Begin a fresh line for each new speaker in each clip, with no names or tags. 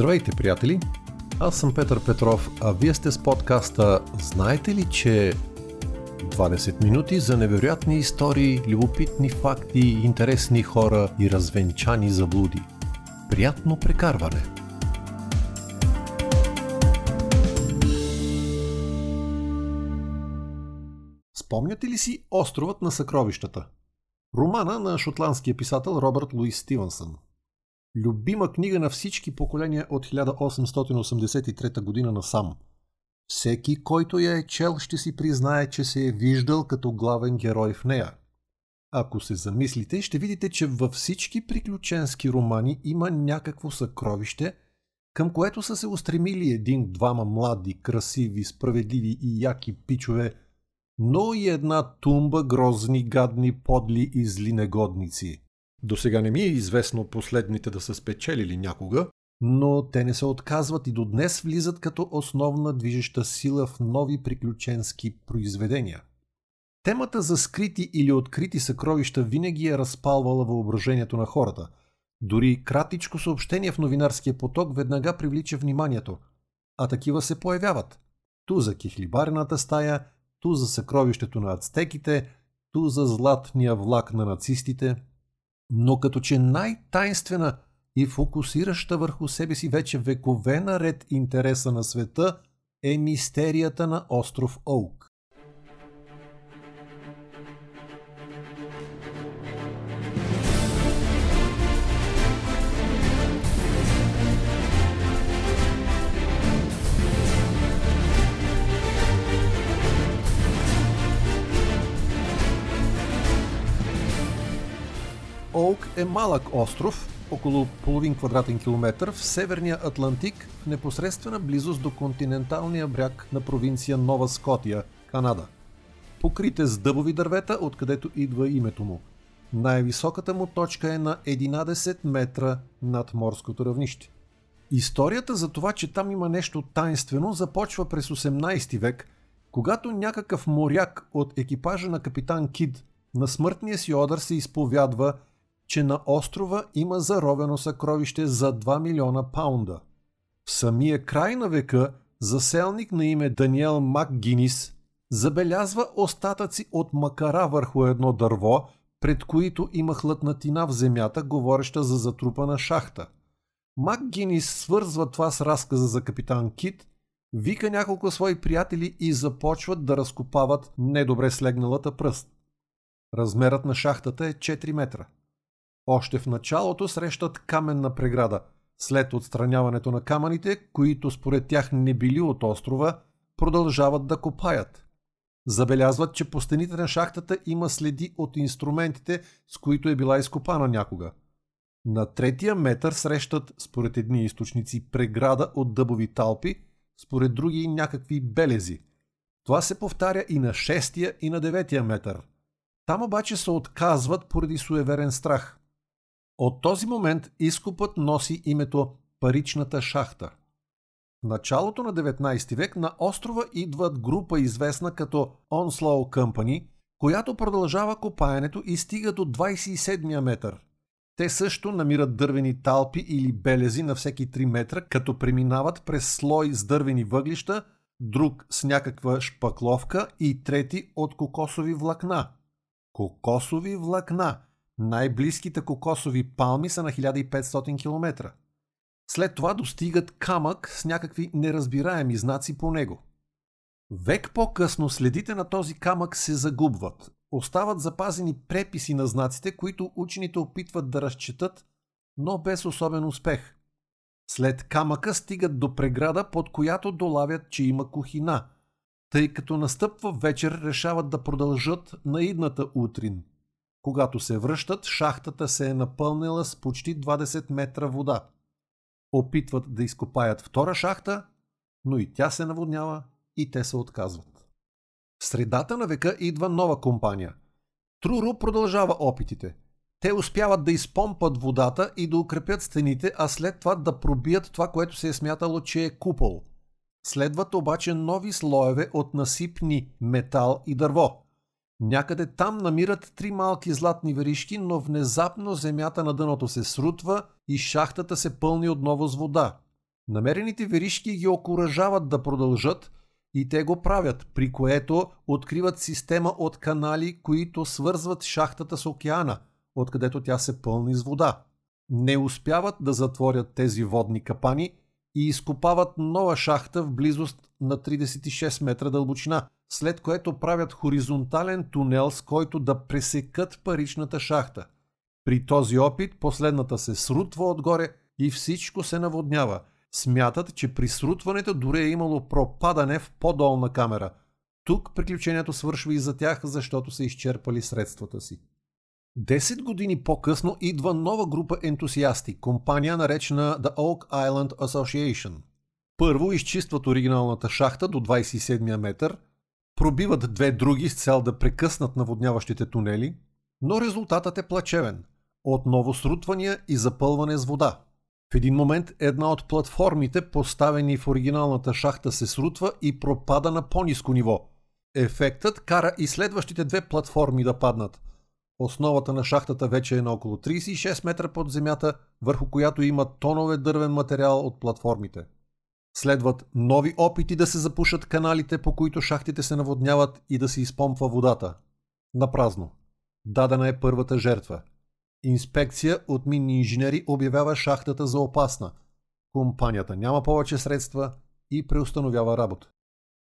Здравейте, приятели! Аз съм Петър Петров, а вие сте с подкаста Знаете ли, че 20 минути за невероятни истории, любопитни факти, интересни хора и развенчани заблуди. Приятно прекарване! Спомняте ли си Островът на съкровищата? Романа на шотландския писател Робърт Луис Стивенсън – Любима книга на всички поколения от 1883 година насам. Всеки, който я е чел, ще си признае, че се е виждал като главен герой в нея. Ако се замислите, ще видите, че във всички приключенски романи има някакво съкровище, към което са се устремили един-двама млади, красиви, справедливи и яки пичове, но и една тумба грозни, гадни, подли и зли негодници. До сега не ми е известно последните да са спечелили някога, но те не се отказват и до днес влизат като основна движеща сила в нови приключенски произведения. Темата за скрити или открити съкровища винаги е разпалвала въображението на хората. Дори кратичко съобщение в новинарския поток веднага привлича вниманието. А такива се появяват. Ту за кихлибарената стая, ту за съкровището на ацтеките, ту за златния влак на нацистите – но като че най-тайнствена и фокусираща върху себе си вече векове наред интереса на света е мистерията на остров Оук. Оук е малък остров, около половин квадратен километър в Северния Атлантик, в непосредствена близост до континенталния бряг на провинция Нова Скотия, Канада. Покрите с дъбови дървета, откъдето идва името му. Най-високата му точка е на 11 метра над морското равнище. Историята за това, че там има нещо тайнствено, започва през 18 век, когато някакъв моряк от екипажа на капитан Кид на смъртния си одър се изповядва – че на острова има заровено съкровище за 2 милиона паунда. В самия край на века заселник на име Даниел МакГинис забелязва остатъци от макара върху едно дърво, пред които има хлътнатина в земята, говореща за затрупана шахта. МакГинис свързва това с разказа за капитан Кит, вика няколко свои приятели и започват да разкопават недобре слегналата пръст. Размерът на шахтата е 4 метра. Още в началото срещат каменна преграда. След отстраняването на камъните, които според тях не били от острова, продължават да копаят. Забелязват, че по стените на шахтата има следи от инструментите, с които е била изкопана някога. На третия метър срещат, според едни източници, преграда от дъбови талпи, според други някакви белези. Това се повтаря и на шестия и на деветия метър. Там обаче се отказват поради суеверен страх. От този момент изкупът носи името Паричната шахта. В началото на 19 век на острова идват група известна като Onslow Company, която продължава копаенето и стига до 27 метър. Те също намират дървени талпи или белези на всеки 3 метра, като преминават през слой с дървени въглища, друг с някаква шпакловка и трети от кокосови влакна. Кокосови влакна – най-близките кокосови палми са на 1500 км. След това достигат камък с някакви неразбираеми знаци по него. Век по-късно следите на този камък се загубват. Остават запазени преписи на знаците, които учените опитват да разчетат, но без особен успех. След камъка стигат до преграда, под която долавят, че има кухина. Тъй като настъпва вечер, решават да продължат на идната утрин – когато се връщат, шахтата се е напълнила с почти 20 метра вода. Опитват да изкопаят втора шахта, но и тя се наводнява и те се отказват. В средата на века идва нова компания. Труру продължава опитите. Те успяват да изпомпат водата и да укрепят стените, а след това да пробият това, което се е смятало, че е купол. Следват обаче нови слоеве от насипни метал и дърво – Някъде там намират три малки златни веришки, но внезапно земята на дъното се срутва и шахтата се пълни отново с вода. Намерените веришки ги окоръжават да продължат и те го правят, при което откриват система от канали, които свързват шахтата с океана, откъдето тя се пълни с вода. Не успяват да затворят тези водни капани и изкопават нова шахта в близост на 36 метра дълбочина, след което правят хоризонтален тунел, с който да пресекат паричната шахта. При този опит последната се срутва отгоре и всичко се наводнява. Смятат, че при срутването дори е имало пропадане в по-долна камера. Тук приключението свършва и за тях, защото са изчерпали средствата си. Десет години по-късно идва нова група ентусиасти, компания наречена The Oak Island Association. Първо изчистват оригиналната шахта до 27 метър, пробиват две други с цел да прекъснат наводняващите тунели, но резултатът е плачевен. Отново срутвания и запълване с вода. В един момент една от платформите, поставени в оригиналната шахта, се срутва и пропада на по-низко ниво. Ефектът кара и следващите две платформи да паднат – Основата на шахтата вече е на около 36 метра под земята, върху която има тонове дървен материал от платформите. Следват нови опити да се запушат каналите, по които шахтите се наводняват и да се изпомпва водата. Напразно. Дадена е първата жертва. Инспекция от минни инженери обявява шахтата за опасна. Компанията няма повече средства и преустановява работа.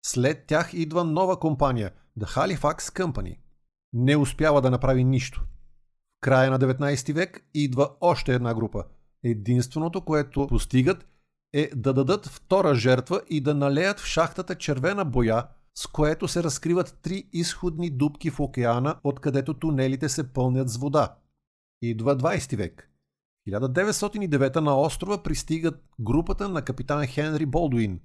След тях идва нова компания – The Halifax Company – не успява да направи нищо. В края на 19 век идва още една група. Единственото, което постигат е да дадат втора жертва и да налеят в шахтата червена боя, с което се разкриват три изходни дубки в океана, откъдето тунелите се пълнят с вода. Идва 20 век. 1909 на острова пристигат групата на капитан Хенри Болдуин.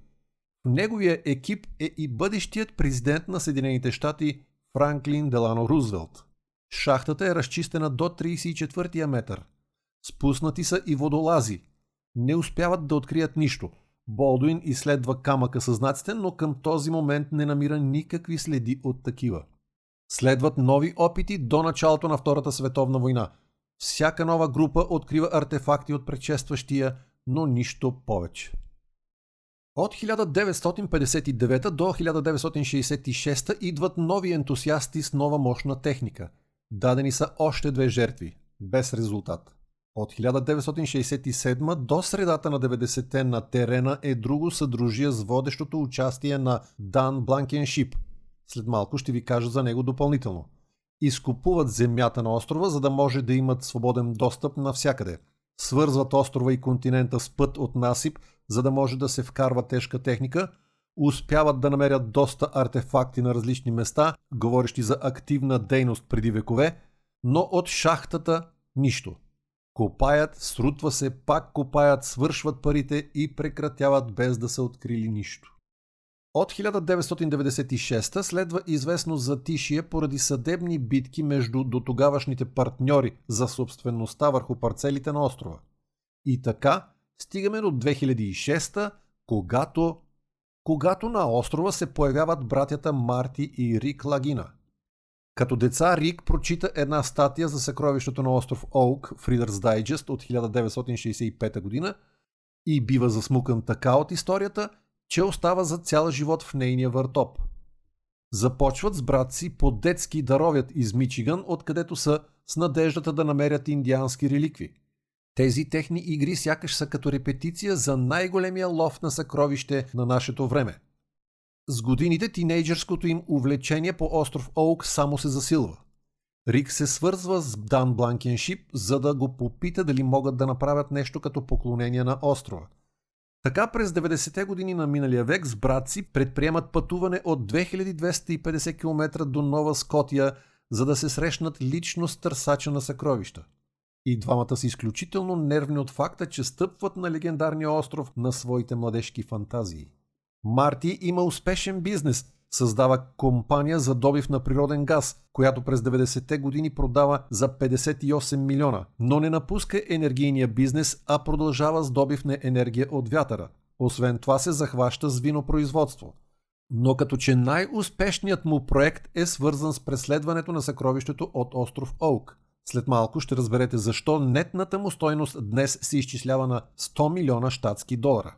В неговия екип е и бъдещият президент на Съединените щати Франклин Делано Рузвелт. Шахтата е разчистена до 34-я метър. Спуснати са и водолази. Не успяват да открият нищо. Болдуин изследва камъка със знаците, но към този момент не намира никакви следи от такива. Следват нови опити до началото на Втората световна война. Всяка нова група открива артефакти от предшестващия, но нищо повече. От 1959 до 1966 идват нови ентусиасти с нова мощна техника. Дадени са още две жертви, без резултат. От 1967 до средата на 90-те на терена е друго съдружие с водещото участие на Дан Бланкеншип. След малко ще ви кажа за него допълнително. Изкупуват земята на острова, за да може да имат свободен достъп навсякъде – свързват острова и континента с път от насип, за да може да се вкарва тежка техника, успяват да намерят доста артефакти на различни места, говорещи за активна дейност преди векове, но от шахтата нищо. Копаят, срутва се, пак копаят, свършват парите и прекратяват без да са открили нищо. От 1996 следва известно затишие поради съдебни битки между дотогавашните партньори за собствеността върху парцелите на острова. И така стигаме до 2006, когато, когато на острова се появяват братята Марти и Рик Лагина. Като деца Рик прочита една статия за съкровището на остров Оук в Reader's Digest от 1965 година и бива засмукан така от историята – че остава за цял живот в нейния въртоп. Започват с брат си по-детски даровят из Мичиган, откъдето са с надеждата да намерят индиански реликви. Тези техни игри сякаш са като репетиция за най-големия лов на съкровище на нашето време. С годините тинейджърското им увлечение по остров Оук само се засилва. Рик се свързва с Дан Бланкеншип, за да го попита дали могат да направят нещо като поклонение на острова – така през 90-те години на миналия век с брат си предприемат пътуване от 2250 км до Нова Скотия, за да се срещнат лично с търсача на съкровища. И двамата са изключително нервни от факта, че стъпват на легендарния остров на своите младежки фантазии. Марти има успешен бизнес, създава компания за добив на природен газ, която през 90-те години продава за 58 милиона, но не напуска енергийния бизнес, а продължава с добив на енергия от вятъра. Освен това се захваща с винопроизводство. Но като че най-успешният му проект е свързан с преследването на съкровището от остров Оук. След малко ще разберете защо нетната му стойност днес се изчислява на 100 милиона щатски долара.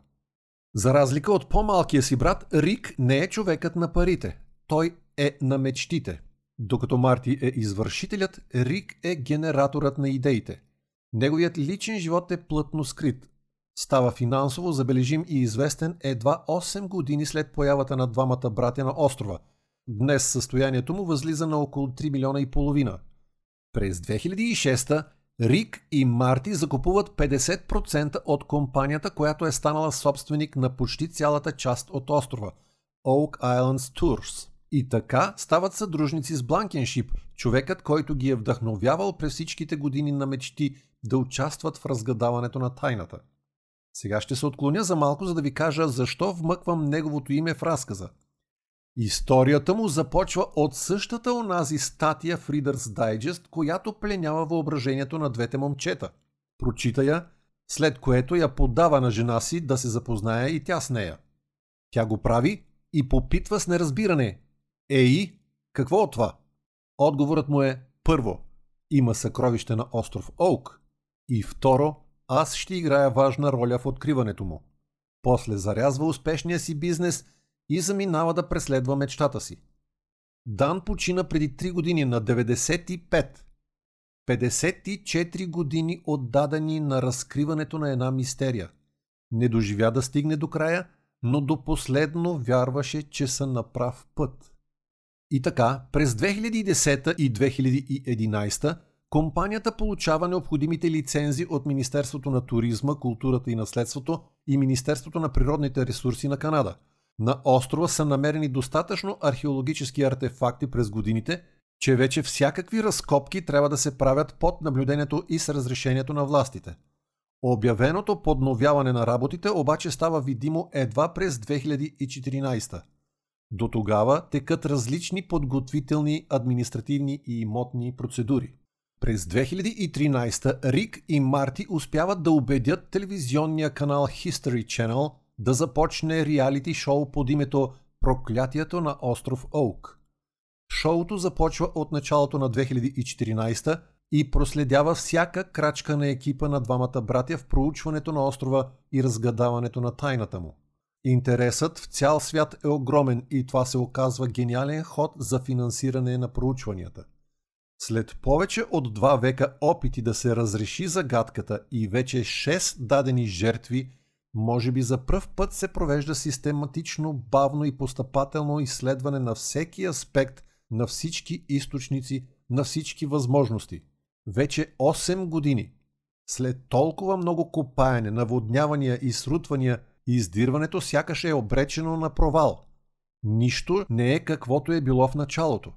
За разлика от по-малкия си брат, Рик не е човекът на парите. Той е на мечтите. Докато Марти е извършителят, Рик е генераторът на идеите. Неговият личен живот е плътно скрит. Става финансово забележим и известен едва 8 години след появата на двамата братя на острова. Днес състоянието му възлиза на около 3 милиона и половина. През 2006 Рик и Марти закупуват 50% от компанията, която е станала собственик на почти цялата част от острова – Oak Islands Tours. И така стават съдружници с Бланкеншип, човекът, който ги е вдъхновявал през всичките години на мечти да участват в разгадаването на тайната. Сега ще се отклоня за малко, за да ви кажа защо вмъквам неговото име в разказа. Историята му започва от същата онази статия в Reader's Digest, която пленява въображението на двете момчета. Прочита я, след което я подава на жена си да се запознае и тя с нея. Тя го прави и попитва с неразбиране. Ей, какво от това? Отговорът му е първо, има съкровище на остров Оук и второ, аз ще играя важна роля в откриването му. После зарязва успешния си бизнес и заминава да преследва мечтата си. Дан почина преди 3 години на 95. 54 години отдадени на разкриването на една мистерия. Не доживя да стигне до края, но до последно вярваше, че са на прав път. И така, през 2010 и 2011 компанията получава необходимите лицензи от Министерството на туризма, културата и наследството и Министерството на природните ресурси на Канада. На острова са намерени достатъчно археологически артефакти през годините, че вече всякакви разкопки трябва да се правят под наблюдението и с разрешението на властите. Обявеното подновяване на работите обаче става видимо едва през 2014. До тогава текат различни подготвителни, административни и имотни процедури. През 2013 Рик и Марти успяват да убедят телевизионния канал History Channel да започне реалити шоу под името Проклятието на остров Оук. Шоуто започва от началото на 2014 и проследява всяка крачка на екипа на двамата братя в проучването на острова и разгадаването на тайната му. Интересът в цял свят е огромен и това се оказва гениален ход за финансиране на проучванията. След повече от два века опити да се разреши загадката и вече 6 дадени жертви, може би за пръв път се провежда систематично, бавно и постъпателно изследване на всеки аспект, на всички източници, на всички възможности. Вече 8 години. След толкова много копаене, наводнявания и срутвания – издирването сякаш е обречено на провал. Нищо не е каквото е било в началото.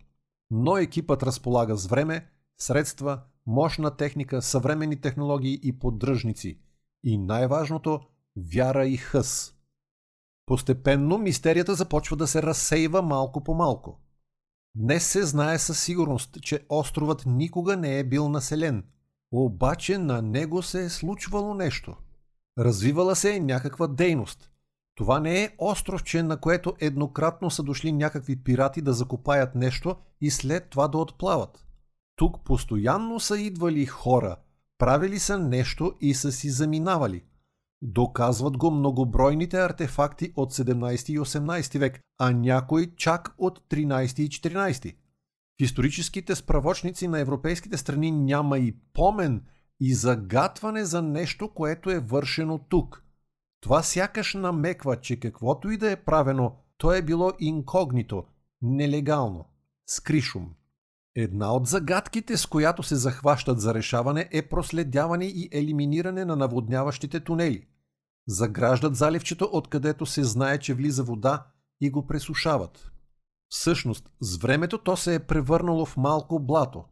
Но екипът разполага с време, средства, мощна техника, съвременни технологии и поддръжници. И най-важното – вяра и хъс. Постепенно мистерията започва да се разсейва малко по малко. Днес се знае със сигурност, че островът никога не е бил населен, обаче на него се е случвало нещо – Развивала се е някаква дейност. Това не е островче, на което еднократно са дошли някакви пирати да закопаят нещо и след това да отплават. Тук постоянно са идвали хора, правили са нещо и са си заминавали. Доказват го многобройните артефакти от 17 и 18 век, а някой чак от 13 и 14. В историческите справочници на европейските страни няма и помен – и загатване за нещо, което е вършено тук. Това сякаш намеква, че каквото и да е правено, то е било инкогнито, нелегално, скришум. Една от загадките, с която се захващат за решаване, е проследяване и елиминиране на наводняващите тунели. Заграждат заливчето, откъдето се знае, че влиза вода и го пресушават. Всъщност, с времето то се е превърнало в малко блато.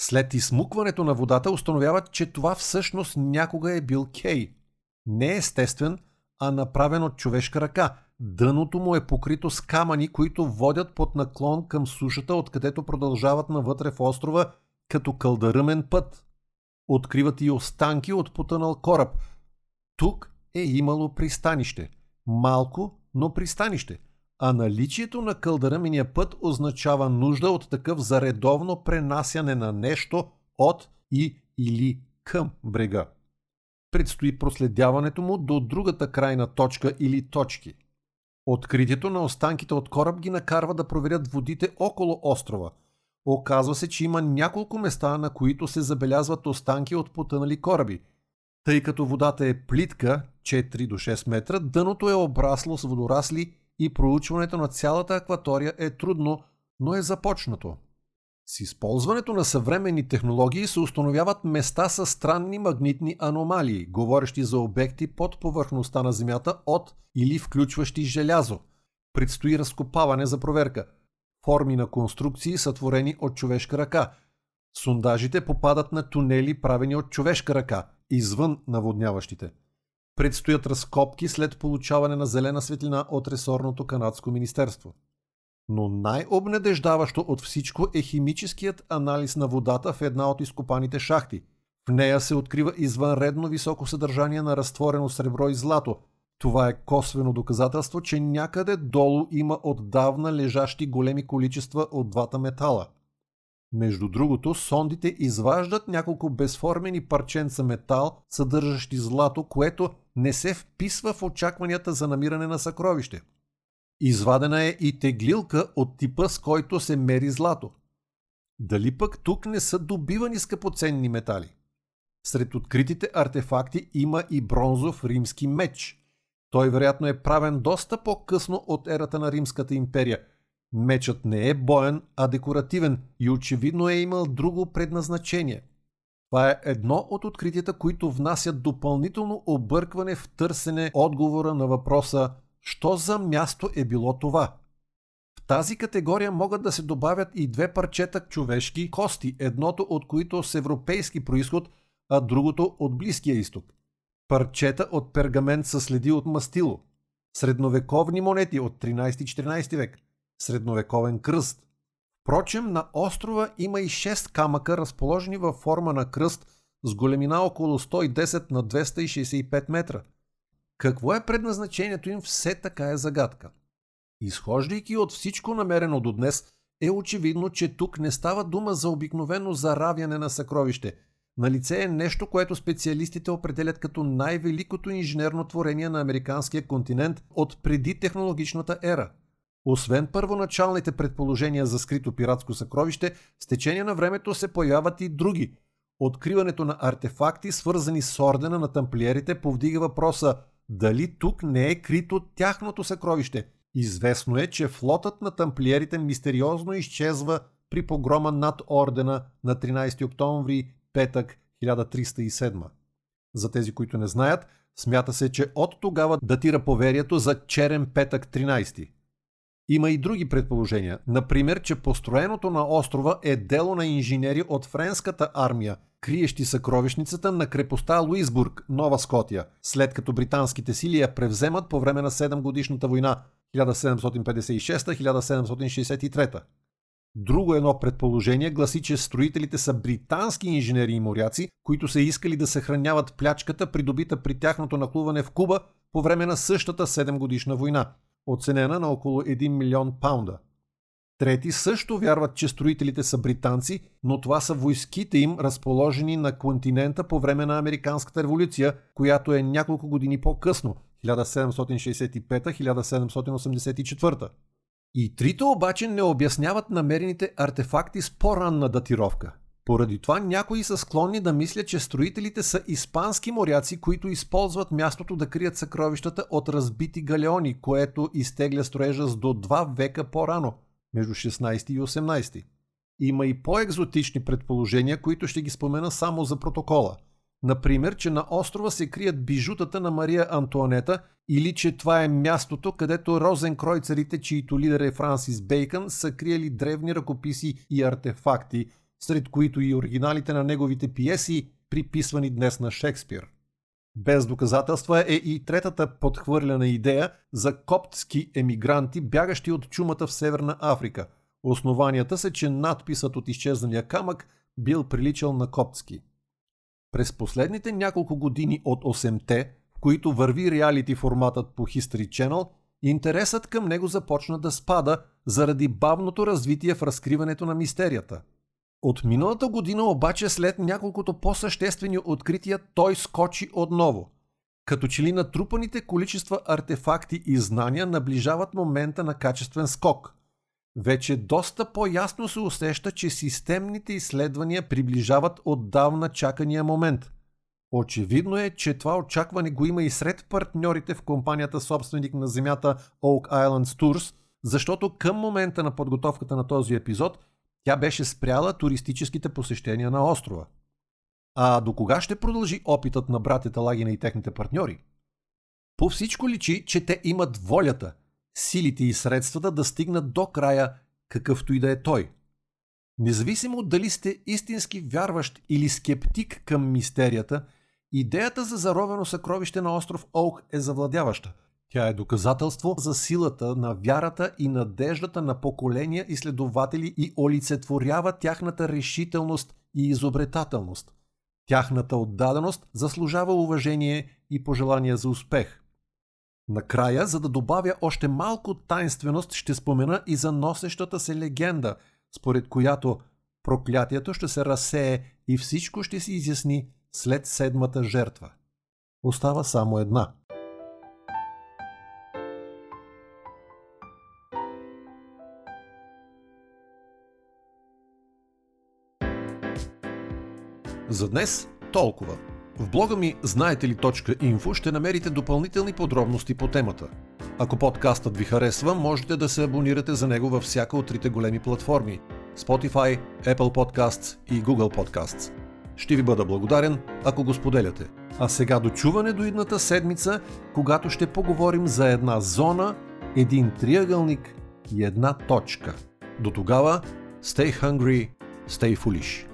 След измукването на водата установяват, че това всъщност някога е бил кей. Не естествен, а направен от човешка ръка. Дъното му е покрито с камъни, които водят под наклон към сушата, откъдето продължават навътре в острова като кълдаръмен път. Откриват и останки от потънал кораб. Тук е имало пристанище. Малко, но пристанище – а наличието на кълдъръмения път означава нужда от такъв за редовно пренасяне на нещо от и или към брега. Предстои проследяването му до другата крайна точка или точки. Откритието на останките от кораб ги накарва да проверят водите около острова. Оказва се, че има няколко места, на които се забелязват останки от потънали кораби. Тъй като водата е плитка, 4 до 6 метра, дъното е обрасло с водорасли и проучването на цялата акватория е трудно, но е започнато. С използването на съвременни технологии се установяват места с странни магнитни аномалии, говорещи за обекти под повърхността на Земята от или включващи желязо. Предстои разкопаване за проверка. Форми на конструкции са творени от човешка ръка. Сундажите попадат на тунели, правени от човешка ръка, извън наводняващите. Предстоят разкопки след получаване на зелена светлина от ресорното канадско министерство. Но най-обнадеждаващо от всичко е химическият анализ на водата в една от изкопаните шахти. В нея се открива извънредно високо съдържание на разтворено сребро и злато. Това е косвено доказателство, че някъде долу има отдавна лежащи големи количества от двата метала. Между другото, сондите изваждат няколко безформени парченца метал, съдържащи злато, което не се вписва в очакванията за намиране на съкровище – Извадена е и теглилка от типа, с който се мери злато. Дали пък тук не са добивани скъпоценни метали? Сред откритите артефакти има и бронзов римски меч. Той вероятно е правен доста по-късно от ерата на Римската империя. Мечът не е боен, а декоративен и очевидно е имал друго предназначение. Това е едно от откритията, които внасят допълнително объркване в търсене отговора на въпроса Що за място е било това? В тази категория могат да се добавят и две парчета човешки кости, едното от които с европейски происход, а другото от Близкия изток. Парчета от пергамент са следи от мастило. Средновековни монети от 13-14 век. Средновековен кръст. Впрочем, на острова има и 6 камъка, разположени във форма на кръст с големина около 110 на 265 метра – какво е предназначението им все така е загадка. Изхождайки от всичко намерено до днес, е очевидно, че тук не става дума за обикновено заравяне на съкровище. На лице е нещо, което специалистите определят като най-великото инженерно творение на американския континент от преди технологичната ера. Освен първоначалните предположения за скрито пиратско съкровище, с течение на времето се появяват и други. Откриването на артефакти, свързани с ордена на тамплиерите, повдига въпроса дали тук не е крито тяхното съкровище. Известно е, че флотът на тамплиерите мистериозно изчезва при погрома над ордена на 13 октомври, петък 1307. За тези, които не знаят, смята се, че от тогава датира поверието за черен петък 13. Има и други предположения, например, че построеното на острова е дело на инженери от френската армия – криещи съкровищницата на крепостта Луисбург, Нова Скотия, след като британските сили я превземат по време на 7 годишната война 1756-1763. Друго едно предположение гласи, че строителите са британски инженери и моряци, които са искали да съхраняват плячката, придобита при тяхното нахлуване в Куба по време на същата 7 годишна война, оценена на около 1 милион паунда – Трети също вярват, че строителите са британци, но това са войските им, разположени на континента по време на Американската революция, която е няколко години по-късно 1765-1784. И трите обаче не обясняват намерените артефакти с по-ранна датировка. Поради това някои са склонни да мислят, че строителите са испански моряци, които използват мястото да крият съкровищата от разбити галеони, което изтегля строежа с до два века по-рано – между 16 и 18. Има и по-екзотични предположения, които ще ги спомена само за протокола. Например, че на острова се крият бижутата на Мария Антуанета или че това е мястото, където розенкройцерите, чието лидер е Франсис Бейкън, са криели древни ръкописи и артефакти, сред които и оригиналите на неговите пиеси, приписвани днес на Шекспир. Без доказателства е и третата подхвърляна идея за коптски емигранти, бягащи от чумата в Северна Африка. Основанията са, че надписът от изчезналия камък бил приличал на коптски. През последните няколко години от 8-те, в които върви реалити форматът по History Channel, интересът към него започна да спада заради бавното развитие в разкриването на мистерията. От миналата година обаче след няколкото по-съществени открития той скочи отново. Като че ли натрупаните количества артефакти и знания наближават момента на качествен скок. Вече доста по-ясно се усеща, че системните изследвания приближават отдавна чакания момент. Очевидно е, че това очакване го има и сред партньорите в компанията собственик на земята Oak Islands Tours, защото към момента на подготовката на този епизод – тя беше спряла туристическите посещения на острова. А до кога ще продължи опитът на братята Лагина и техните партньори? По всичко личи, че те имат волята, силите и средствата да стигнат до края, какъвто и да е той. Независимо дали сте истински вярващ или скептик към мистерията, идеята за заровено съкровище на остров Оук е завладяваща – тя е доказателство за силата на вярата и надеждата на поколения изследователи и олицетворява тяхната решителност и изобретателност. Тяхната отдаденост заслужава уважение и пожелания за успех. Накрая, за да добавя още малко тайнственост, ще спомена и за носещата се легенда, според която проклятието ще се разсее и всичко ще се изясни след седмата жертва. Остава само една – За днес толкова. В блога ми знаете ли .info ще намерите допълнителни подробности по темата. Ако подкастът ви харесва, можете да се абонирате за него във всяка от трите големи платформи Spotify, Apple Podcasts и Google Podcasts. Ще ви бъда благодарен, ако го споделяте. А сега до чуване до идната седмица, когато ще поговорим за една зона, един триъгълник и една точка. До тогава, stay hungry, stay foolish.